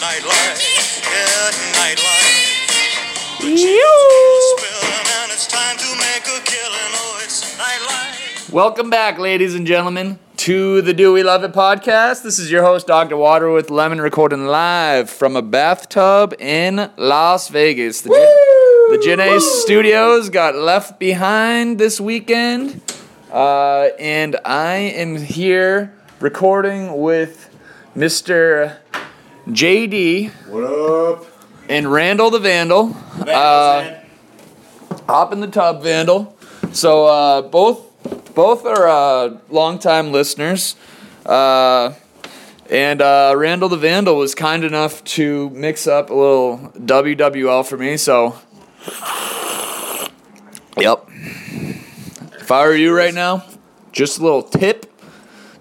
nightlife. Yeah, nightlife. And it's time to make a killing. Oh, it's nightlife. Welcome back, ladies and gentlemen, to the Do We Love It podcast. This is your host, Dr. Water with Lemon, recording live from a bathtub in Las Vegas. The, Gen- the Gen A studios got left behind this weekend, uh, and I am here recording with Mr. JD What up? and Randall the Vandal. Uh, hop in the tub, Vandal. So uh, both both are uh, longtime listeners, uh, and uh, Randall the Vandal was kind enough to mix up a little WWL for me. So, yep. If I were you right now, just a little tip.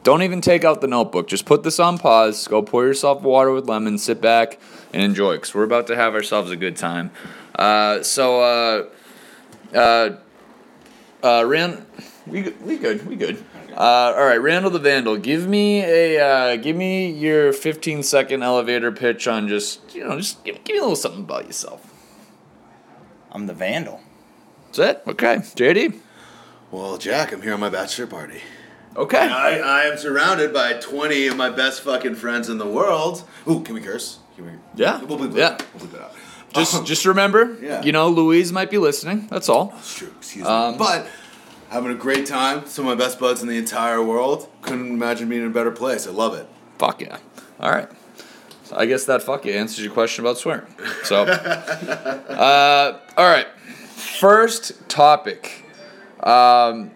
Don't even take out the notebook. Just put this on pause. Go pour yourself water with lemon. Sit back and enjoy, because we're about to have ourselves a good time. Uh, so, uh, uh, uh, Rand, we good- we good, we good. Uh, all right, Randall the Vandal, give me a uh, give me your 15 second elevator pitch on just you know just give, give me a little something about yourself. I'm the vandal. That's it. Okay, JD. Well, Jack, I'm here on my bachelor party. Okay. I, I am surrounded by 20 of my best fucking friends in the world. Ooh, can we curse? Can we? Yeah. We'll bleep it Yeah. out. We'll bleep it out. Just Um, just remember, Yeah. you know, Louise might be listening. That's all. It's true. Excuse me. Um, but having a great time. Some of my best buds in the entire world. Couldn't imagine being in a better place. I love it. Fuck yeah. All right. So I guess that fuck yeah answers your question about swearing. So, uh, all right. First topic. Um,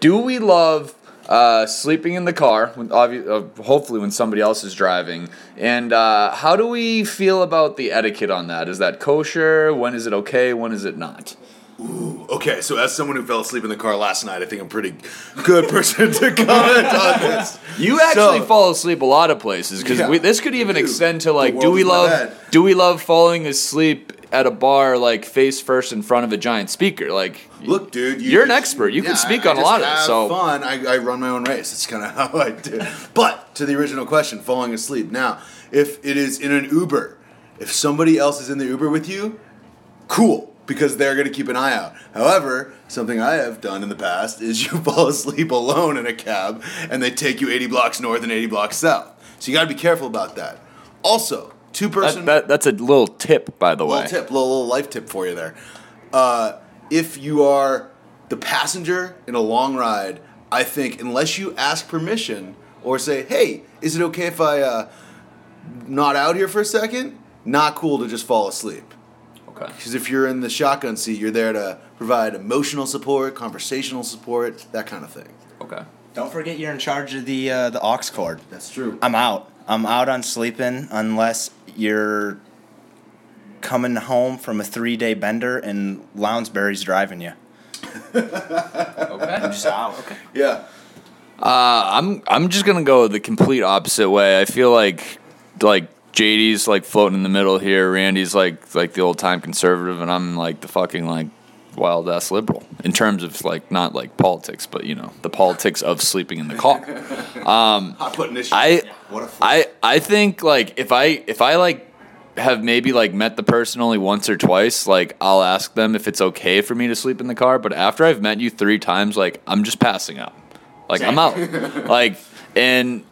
do we love uh, sleeping in the car? When obvi- uh, hopefully, when somebody else is driving. And uh, how do we feel about the etiquette on that? Is that kosher? When is it okay? When is it not? Okay, so as someone who fell asleep in the car last night, I think I'm pretty good person to comment on this. You actually So- fall asleep a lot of places because Yeah. this could even Dude, extend to the like, do world we is my love bed. do we love falling asleep at a bar like face first in front of a giant speaker? Like, Look, dude, you You're an expert. You can speak on a lot of this, so- fun. I, I run my own race. It's kind of how I do. But to the original question, falling asleep. Now, if it is in an Uber, if somebody else is in the Uber with you, cool because they're going to keep an eye out. However, something I have done in the past is you fall asleep alone in a cab and they take you 80 blocks north and 80 blocks south. So you got to be careful about that. Also, two person that, that that's a little tip, by the way. little tip, little, little life tip for you there. Uh, if you are the passenger in a long ride, I think unless you ask permission or say, "Hey, is it okay if I uh, not out here for a second? Not cool to just fall asleep. Okay. Because if you're in the shotgun seat, you're there to provide emotional support, conversational support, that kind of thing. Okay. Don't forget you're in charge of the uh, the aux cord. That's true. I'm out. I'm out on sleeping unless you're coming home from a three day bender and Lounsbury's driving you. Okay. I'm Just out. Okay. yeah. Uh, I'm I'm just gonna go the complete opposite way. I feel like like JD's like floating in the middle here. Randy's like like the old time conservative, and I'm like the fucking like wild ass liberal in terms of like not like politics, but you know the politics of sleeping in the car. Um, Issue. I What a I I think like if I if I like have maybe like met the person only once or twice, like I'll ask them if it's okay for me to sleep in the car. But after I've met you three times, like I'm just passing out. Like I'm out. like and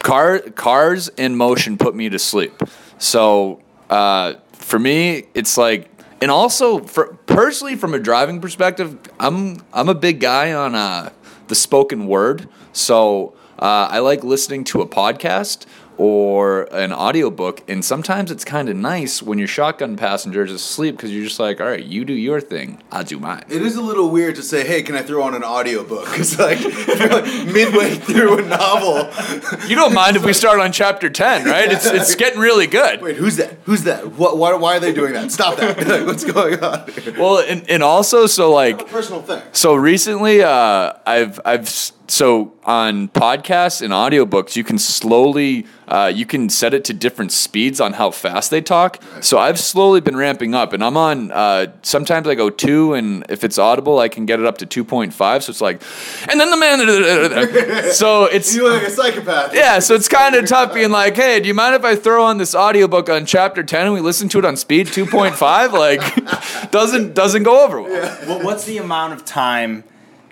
car cars in motion put me to sleep. So uh, for me, it's like and also for personally from a driving perspective, I'm I'm a big guy on uh, the spoken word. So uh, I like listening to a podcast or an audiobook and sometimes it's kind of nice when your shotgun passenger is asleep because you're just like all right you do your thing i'll do mine It is a little weird to say, "Hey, can I throw on an audiobook?" Because like, like midway through a novel. you don't mind if we start on chapter 10 right it's, it's getting really good Wait, who's that? Who's that? What? Why, why are they doing that? Stop that! Like, what's going on? well and, and also so like A personal thing. So recently, uh, I've I've so on podcasts and audiobooks, you can slowly uh, you can set it to different speeds on how fast they talk. So I've slowly been ramping up, and I'm on. Uh, sometimes I go two, and if it's audible, I can get it up to two point five. So it's like, and then the man. so it's You look like a psychopath. yeah, so it's kind of tough being like, hey, do you mind if I throw on this audiobook on chapter 10 and we listen to it on speed 2.5? Like, doesn't doesn't go over well. Well, what's the amount of time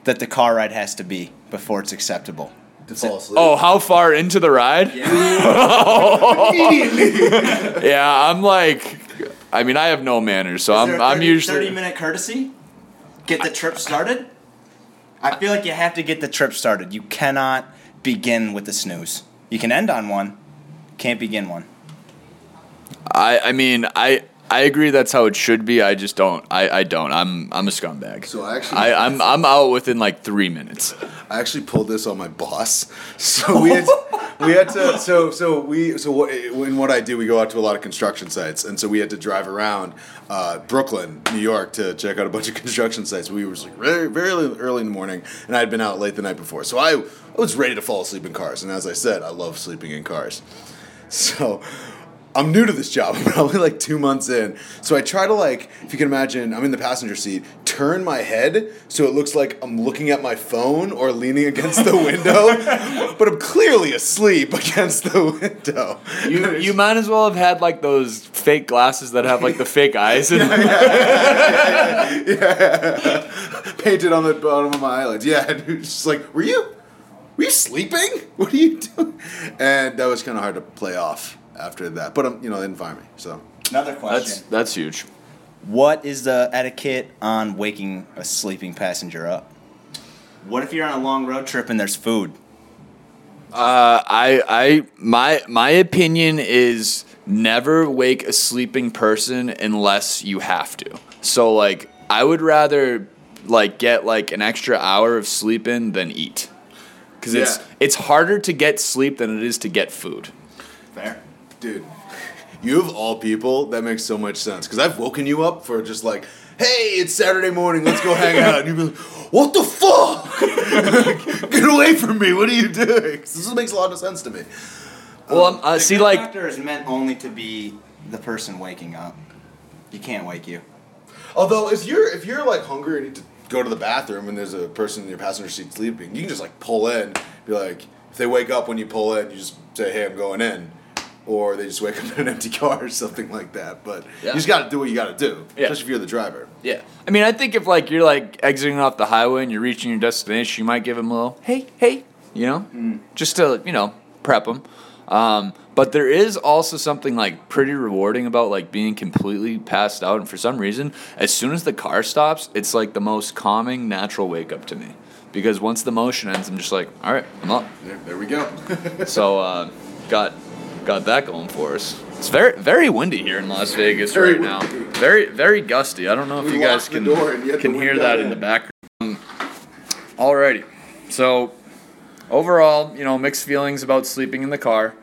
that the car ride has to be before it's acceptable? To fall asleep. Oh, how far into the ride? immediately. Yeah, I'm like, I mean, I have no manners, so I'm, I'm usually. thirty minute courtesy. Get the trip started. I feel like you have to get the trip started. You cannot begin with a snooze. You can end on one, can't begin one. I, I mean, I. I agree that's how it should be. I just don't. I, I don't. I'm I'm a scumbag. So I actually- I, I'm I'm out within like three minutes. I actually pulled this on my boss. So we had, to, we had to so so we so what, in what I do we go out to a lot of construction sites and so we had to drive around uh, Brooklyn, New York to check out a bunch of construction sites. We were like very very early in the morning and I had been out late the night before. So I, I was ready to fall asleep in cars and as I said, I love sleeping in cars. So I'm new to this job. Probably like two months in. So I try to like, if you can imagine, I'm in the passenger seat, turn my head so it looks like I'm looking at my phone or leaning against the window, but I'm clearly asleep against the window. You you might as well have had like those fake glasses that have like the fake eyes. And painted on the bottom of my eyelids. Yeah, it's just like, were you, were you sleeping? What are you doing? And that was kind of hard to play off after that. But um, you know, they didn't fire me. So Another question. that's that's huge. What is the etiquette on waking a sleeping passenger up? What if you're on a long road trip and there's food? Uh, I I my my opinion is never wake a sleeping person unless you have to. So like I would rather like get like an extra hour of sleep in than eat. Cuz it's Yeah. it's harder to get sleep than it is to get food. Fair. Dude, you of all people, that makes so much sense. Because I've woken you up for just like, hey, it's Saturday morning, let's go hang out. And you'd be like, what the fuck? Get away from me, what are you doing? This makes a lot of sense to me. Well, um, uh, The see good like doctor is meant only to be the person waking up. You can't wake you. Although, if you're if you're like hungry and need to go to the bathroom and there's a person in your passenger seat sleeping, you can just like pull in, be like, if they wake up when you pull in, you just say, hey, I'm going in. Or they just wake up in an empty car or something like that. But Yeah. you just got to do what you got to do, Yeah. especially if you're the driver. Yeah. I mean, I think if like you're like exiting off the highway and you're reaching your destination, you might give them a little hey, hey, you know, just to you know prep them. Um, but there is also something like pretty rewarding about like being completely passed out, and for some reason, as soon as the car stops, it's like the most calming, natural wake up to me. Because once the motion ends, I'm just like, all right, I'm up. There, there we go. So uh, got got that going for us. It's very very windy here in Las Vegas Very right now. windy. Very very gusty. I don't know if We you guys can and can hear that got in the in. background. Alrighty. So overall, you know, mixed feelings about sleeping in the car.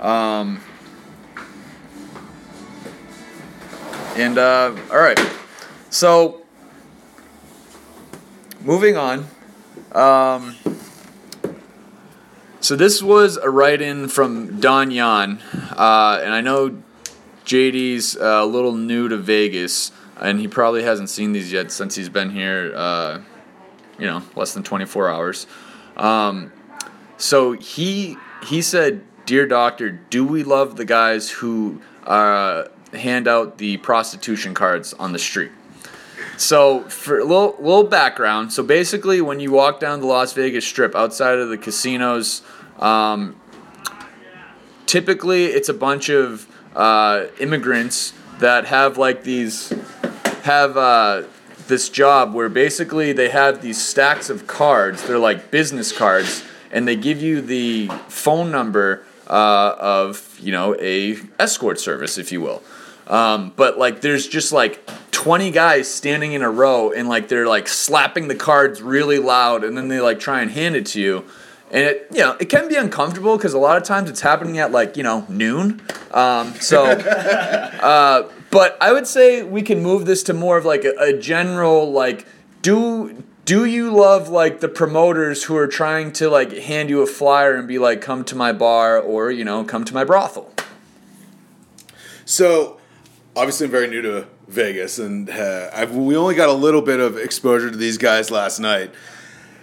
Um, and uh, all right. So moving on. Um, so this was a write-in from Don Yan, uh, and I know JD's a little new to Vegas, and he probably hasn't seen these yet since he's been here. Uh, you know, less than 24 hours. Um, so he he said, "Dear doctor, do we love the guys who uh, hand out the prostitution cards on the street?" So for a little little background, so basically, when you walk down the Las Vegas Strip outside of the casinos, um, typically it's a bunch of uh, immigrants that have like these have uh, this job where basically they have these stacks of cards. They're like business cards, and they give you the phone number uh, of you know a escort service, if you will. Um, but like, there's just like 20 guys standing in a row, and like they're like slapping the cards really loud, and then they like try and hand it to you. And it, you know, it can be uncomfortable because a lot of times it's happening at like you know noon. Um, so but I would say we can move this to more of like a, a general like do do you love like the promoters who are trying to like hand you a flyer and be like, come to my bar or you know, come to my brothel? So, obviously, I'm very new to Vegas, and uh, I've, we only got a little bit of exposure to these guys last night.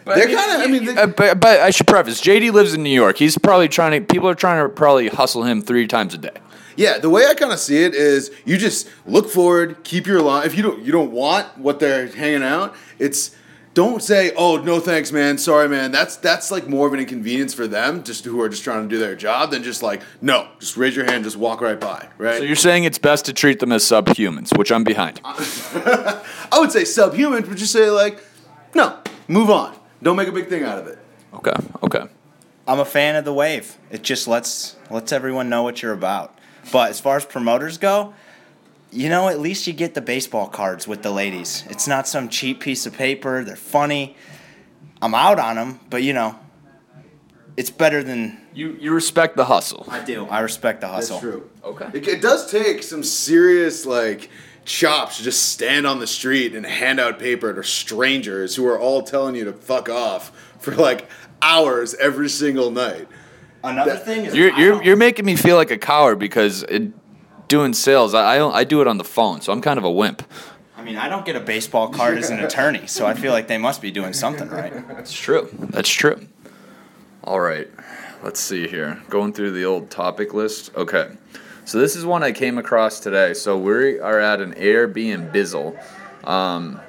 They're kind of, I mean, they- Uh, but, but I should preface: JD lives in New York. He's probably trying to. People are trying to probably hustle him three times a day. yeah. The way I kind of see it is, you just look forward, keep your line. If you don't, you don't want what they're hanging out. It's don't say, "Oh, no, thanks, man. Sorry, man." That's that's like more of an inconvenience for them, just who are just trying to do their job, than just like, no, just raise your hand, just walk right by, right? So you're saying it's best to treat them as subhumans, which I'm behind. I would say subhuman, but just say like, no, move on. Don't make a big thing out of it. Okay, okay. I'm a fan of the wave. It just lets lets everyone know what you're about. But as far as promoters go, you know, at least you get the baseball cards with the ladies. It's not some cheap piece of paper. They're funny. I'm out on them, but you know, it's better than You you respect the hustle. I do. I respect the hustle. That's true. Okay. It, it does take some serious like chops to just stand on the street and hand out paper to strangers who are all telling you to fuck off for like hours every single night. Another That- thing is You're you're you're making me feel like a coward because it, doing sales, I I, I do it on the phone, so I'm kind of a wimp. I mean, I don't get a baseball card as an attorney, so I feel like they must be doing something right. That's true. That's true. All right. Let's see here. Going through the old topic list. Okay. So this is one I came across today. So we are at an Airbnb Bizzle. Um,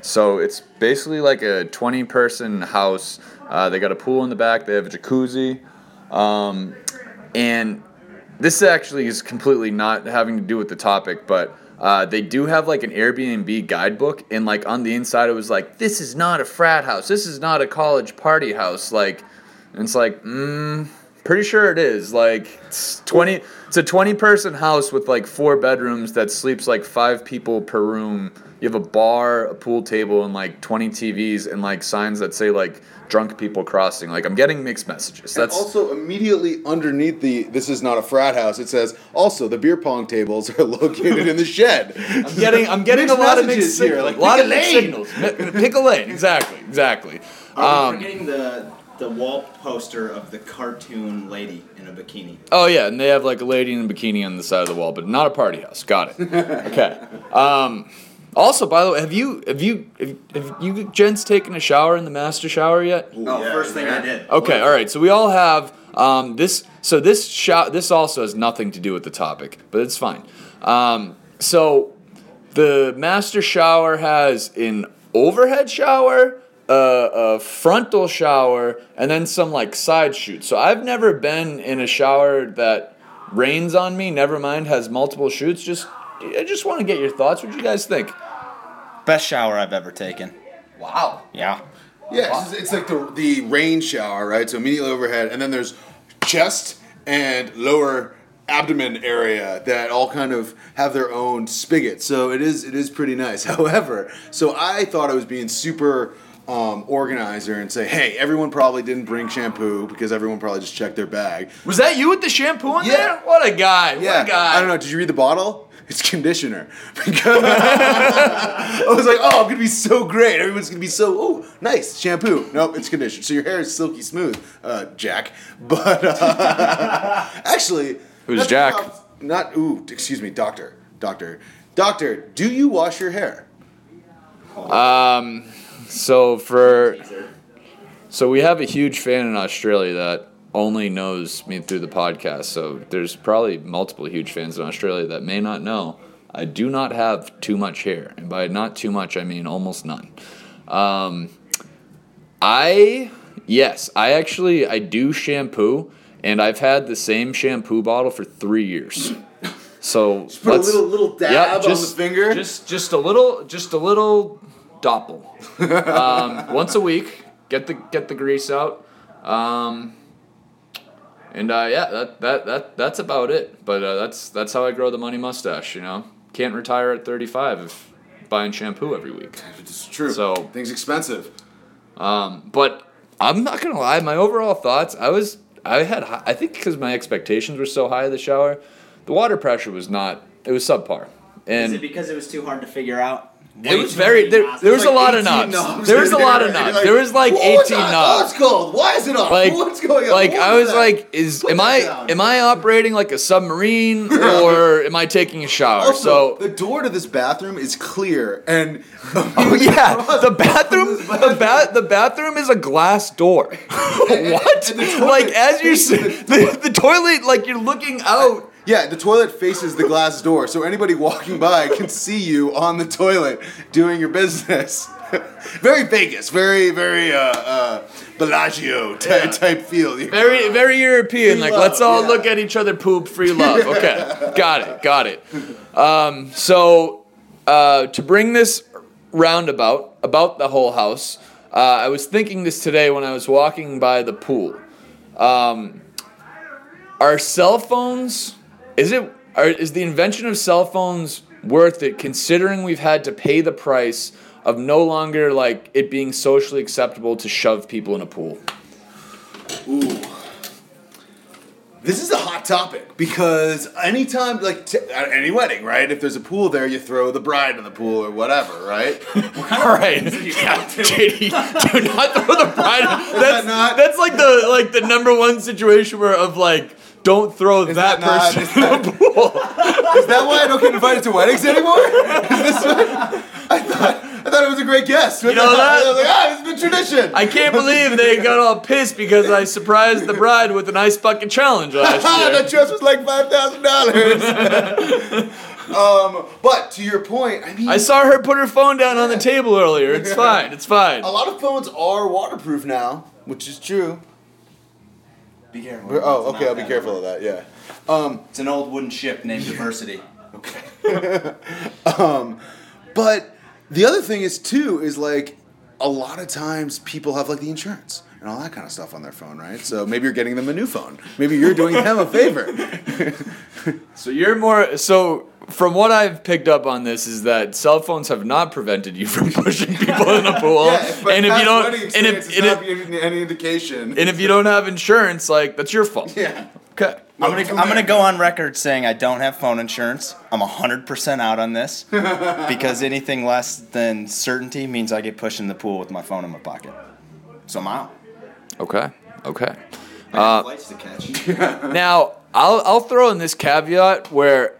so it's basically like a 20 person house. Uh, they got a pool in the back. They have a jacuzzi. Um, and this actually is completely not having to do with the topic, but uh, they do have like an Airbnb guidebook, and like on the inside, it was like, "This is not a frat house. This is not a college party house." Like, and it's like, mm, pretty sure it is. Like, it's twenty. It's a twenty-person house with like four bedrooms that sleeps like five people per room. You have a bar, a pool table, and like twenty TVs, and like signs that say like drunk people crossing. Like, I'm getting mixed messages. And That's also immediately underneath the this is not a frat house. It says also the beer pong tables are located in the shed. I'm getting I'm getting Mixed a lot of messages mixed here, signals. like, a lot pick of a lane. signals. Pick a lane. Exactly. Exactly. Are Um, we forgetting the the wall poster of the cartoon lady in a bikini? oh yeah, and they have like a lady in a bikini on the side of the wall, but not a party house. Got it. Okay. Um, also, by the way, have you have you have, have you gents taken a shower in the master shower yet? Oh, first thing I did. Okay, all right. So we all have um, this. So this shot. This also has nothing to do with the topic, but it's fine. Um, so the master shower has an overhead shower, a, a frontal shower, and then some like side shoots. So I've never been in a shower that rains on me. Never mind has multiple shoots. Just I just want to get your thoughts. What do you guys think? Best shower I've ever taken. Wow. Yeah. Yeah, it's, it's like the the rain shower, right? So immediately overhead, and then there's chest and lower abdomen area that all kind of have their own spigot. So it is it is pretty nice. However, so I thought I was being super um, organizer and say, hey, everyone probably didn't bring shampoo because everyone probably just checked their bag. Was that you with the shampoo in Yeah. there? What a guy! Yeah, What a guy! I don't know. Did you read the bottle? It's conditioner. Because I was like, oh, I'm gonna be so great. Everyone's gonna be so oh nice shampoo. Nope, it's conditioner. So your hair is silky smooth, uh, Jack. But uh, actually, Who's not- Jack? Not ooh, excuse me, doctor, doctor, doctor. Do you wash your hair? Um, so for so we have a huge fan in Australia that only knows me through the podcast. So there's probably multiple huge fans in Australia that may not know. I do not have too much hair, and by not too much, I mean almost none. Um, I yes, I actually I do shampoo, and I've had the same shampoo bottle for three years. So just Put a little little dab yeah, on the finger. Just just a little just a little doppel. um, once a week, get the get the grease out. Um, and uh, yeah, that, that that that's about it. But uh, that's that's how I grow the money mustache. You know, can't retire at 35 if buying shampoo every week. it's true. So- things expensive. Um, but I'm not gonna lie, my overall thoughts, I was I had hi- I think because my expectations were so high of the shower, the water pressure was not. It was subpar. And Is And it because it was too hard to figure out? It was very there, there was a lot of 18 knobs. There was a lot of knobs. like, There was like 18 that? Oh, knobs. it's cold. Why is it off? Like What's going on? like What I was that? like is Put am I down. am I operating like a submarine or am I taking a shower? Also, so the door to this bathroom is clear, and Oh yeah, the bathroom, the ba- the bathroom is a glass door. what? toilet Like as you sit, the, the toilet, like you're looking out. Yeah, the toilet faces the glass door, so anybody walking by can see you on the toilet doing your business. very Vegas, very very uh, uh, Bellagio type, Yeah. type feel. Very, very European. Free Like love, let's all yeah. look at each other poop, free love. Okay, got it, got it. Um, so uh, to bring this roundabout about the whole house, uh, I was thinking this today when I was walking by the pool. Um, are cell phones? Is it? Are, is the invention of cell phones worth it? Considering we've had to pay the price of no longer like it being socially acceptable to shove people in a pool. Ooh. This is a hot topic because anytime, like t- at any wedding, right? If there's a pool there, you throw the bride in the pool or whatever, right? All right, yeah, JD, do not throw the bride. That's not- that's like the like the number one situation where of like don't throw that, that person is in the pool. Is that why I don't get invited to weddings anymore? Is this what, I thought I thought it was a great guest. You know that? I was like, ah, it's been tradition. I can't believe they got all pissed because I surprised the bride with an ice bucket challenge last year. that dress was like five thousand dollars. Um, but to your point, I mean, I saw her put her phone down on the table earlier. It's fine. It's fine. a lot of phones are waterproof now, which is true. Be careful. Oh, It's okay, I'll be careful way. of that. Yeah. Um, It's an old wooden ship named Diversity. Okay. um, but the other thing is too is like a lot of times people have like the insurance and all that kind of stuff on their phone, right? So maybe you're getting them a new phone. Maybe you're doing them a favor. So you're more so. From what I've picked up on this is that cell phones have not prevented you from pushing people in a pool, Yeah, and if you don't, and if, and, if, any indication, and if you don't have insurance, like that's your fault. yeah. Okay. I'm gonna, I'm gonna go on record saying I don't have phone insurance. I'm 100% out on this because anything less than certainty means I get pushed in the pool with my phone in my pocket. So I'm out. Okay. Okay. Uh, flights to catch. Now, I'll I'll throw in this caveat where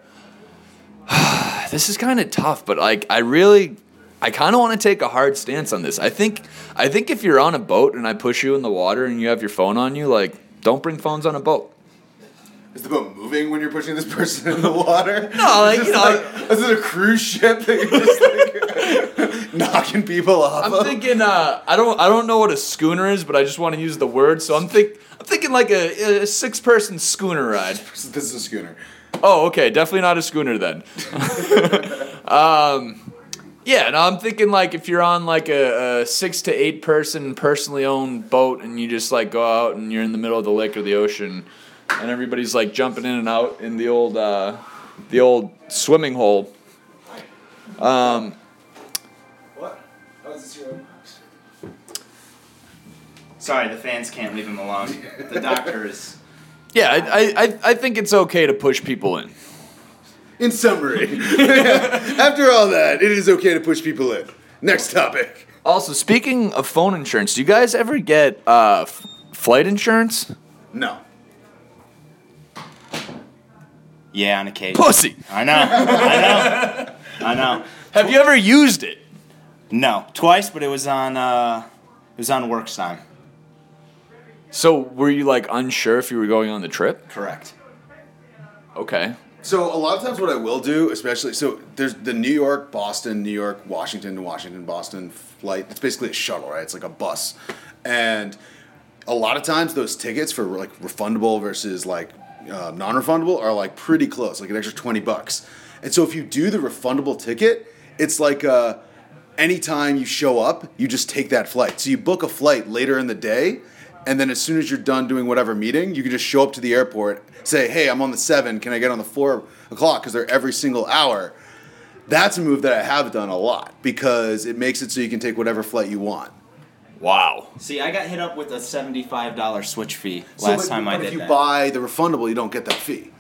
this is kind of tough, but like I really I kind of want to take a hard stance on this. I think I think if you're on a boat and I push you in the water and you have your phone on you, like don't bring phones on a boat. Is the boat moving when you're pushing this person in the water? No, like, Is you know- like, is it a cruise ship that you're just like knocking people off? I'm of? thinking uh, I don't I don't know what a schooner is, but I just want to use the word. So I'm think I'm thinking like a, a six person schooner ride. This is a schooner. Oh, okay, definitely not a schooner then. um, yeah, no, I'm thinking like if you're on like a, a six to eight person personally owned boat and you just like go out and you're in the middle of the lake or the ocean, and everybody's like jumping in and out in the old uh, the old swimming hole. Um, What? How is this your? Sorry, the fans can't leave him alone. The doctor is. Yeah, I, I, I- I think it's okay to push people in. In summary, after all that, it is okay to push people in. Next topic. Also, speaking of phone insurance, do you guys ever get uh, f- flight insurance? No. Yeah, on occasion. Pussy. I know. I know. I know. Have you ever used it? No, twice, but it was on. Uh, it was on works time. So were you like unsure if you were going on the trip? Correct. Okay. So a lot of times, what I will do, especially so, there's the New York, Boston, New York, Washington, Washington, Boston flight. It's basically a shuttle, right? It's like a bus, and a lot of times those tickets for like refundable versus like uh, non-refundable are like pretty close, like an extra twenty bucks. And so if you do the refundable ticket, it's like uh, anytime you show up, you just take that flight. So you book a flight later in the day, and then as soon as you're done doing whatever meeting, you can just show up to the airport, say, "Hey, I'm on the seven. Can I get on the four o'clock?" Because they're every single hour. That's a move that I have done a lot because it makes it so you can take whatever flight you want. Wow. See, I got hit up with a seventy-five dollar switch fee So, last but- time I did. but did if you that. buy the refundable, you don't get that fee.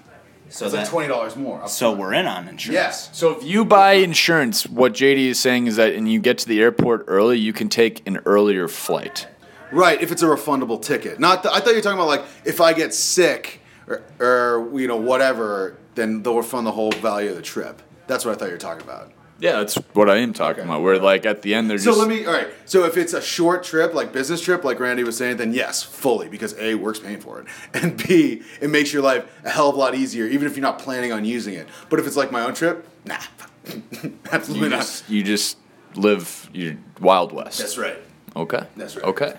So it's like twenty dollars more. up So front. we're in on insurance. yes. So if you buy insurance, what JD is saying is that, and you get to the airport early, you can take an earlier flight. Right, if it's a refundable ticket. Not. The, I thought you were talking about like if I get sick or, or you know whatever, then they'll refund the whole value of the trip. That's what I thought you were talking about. Yeah, that's what I am talking Okay. about. Where like at the end they're So just let me. All right. So if it's a short trip, like business trip, like Randy was saying, then yes, fully because a work's paying for it, and b it makes your life a hell of a lot easier, even if you're not planning on using it. But if it's like my own trip, nah, absolutely you not. just, you just live your Wild West. That's right. Okay. That's right. Okay.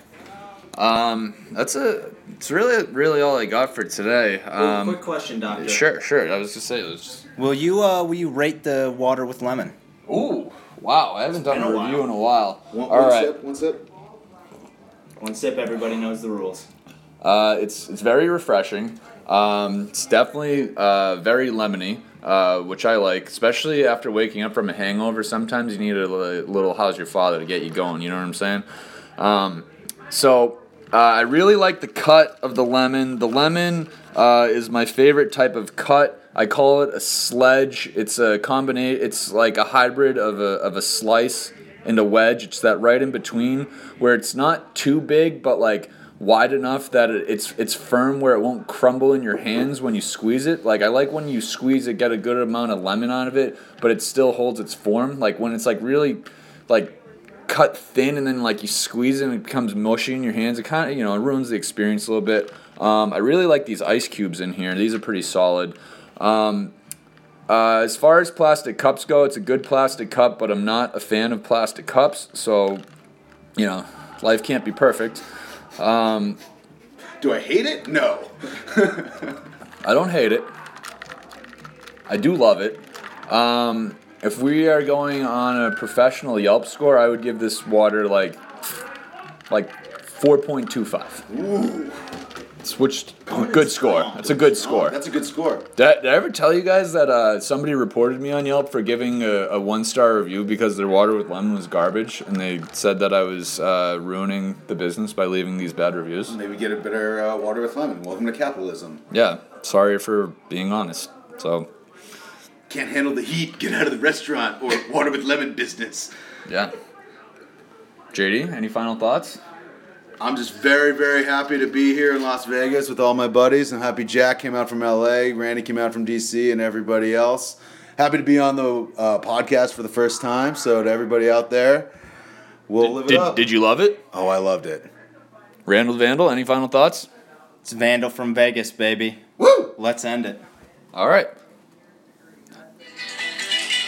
Um, that's a. It's really, really all I got for today. Um, Quick question, doctor. sure, sure. I was just saying. It was just, Will you uh will you rate the water with lemon? ooh, wow! I haven't done been a a review while. in a while. One, all one right. sip. One sip. One sip, everybody knows the rules. Uh, it's it's very refreshing. Um, it's definitely uh, very lemony, uh, which I like, especially after waking up from a hangover. Sometimes you need a li- little "How's your father" to get you going. You know what I'm saying? Um, so uh, I really like the cut of the lemon. The lemon uh, is my favorite type of cut. I call it a sledge. It's a combination. It's like a hybrid of a of a slice and a wedge. It's that right in between where it's not too big, but like wide enough that it's it's firm where it won't crumble in your hands when you squeeze it. Like I like when you squeeze it, get a good amount of lemon out of it, but it still holds its form. Like when it's like really like cut thin and then like you squeeze it and it becomes mushy in your hands. It kind of you know it ruins the experience a little bit. Um, I really like these ice cubes in here. These are pretty solid. Um, uh, as far as plastic cups go, it's a good plastic cup, but I'm not a fan of plastic cups. So, you know, life can't be perfect. Um, Do I hate it? No. I don't hate it. I do love it. Um, if we are going on a professional Yelp score, I would give this water like like 4.25. It's which good score. That's a good score. That's a good score. Did I, did I ever tell you guys that uh, somebody reported me on Yelp for giving a, a one star review because their water with lemon was garbage, and they said that I was uh, ruining the business by leaving these bad reviews? Maybe get a better uh, water with lemon. Welcome to capitalism. Yeah, sorry for being honest. So, Can't handle the heat. Get out of the restaurant or water with lemon business. yeah. JD, any final thoughts? I'm just very, very happy to be here in Las Vegas with all my buddies. I'm happy Jack came out from LA, Randy came out from DC, and everybody else. Happy to be on the uh, podcast for the first time. So to everybody out there, we'll live it Did, up. did you love it? oh, I loved it. Randall Vandal, any final thoughts? It's Vandal from Vegas, baby. Woo! Let's end it. All right.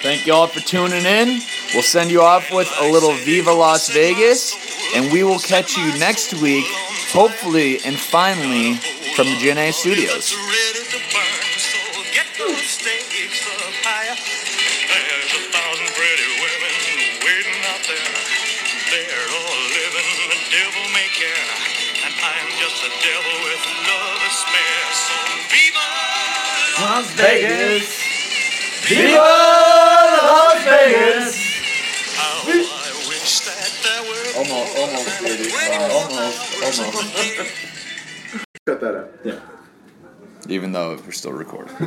Thank you all for tuning in. We'll send you off with a little Viva Las Vegas, and we will catch you next week, hopefully and finally, from the Gen A Studios. ready to burn, almost, almost. Cut that out. Yeah. Even though we're still recording.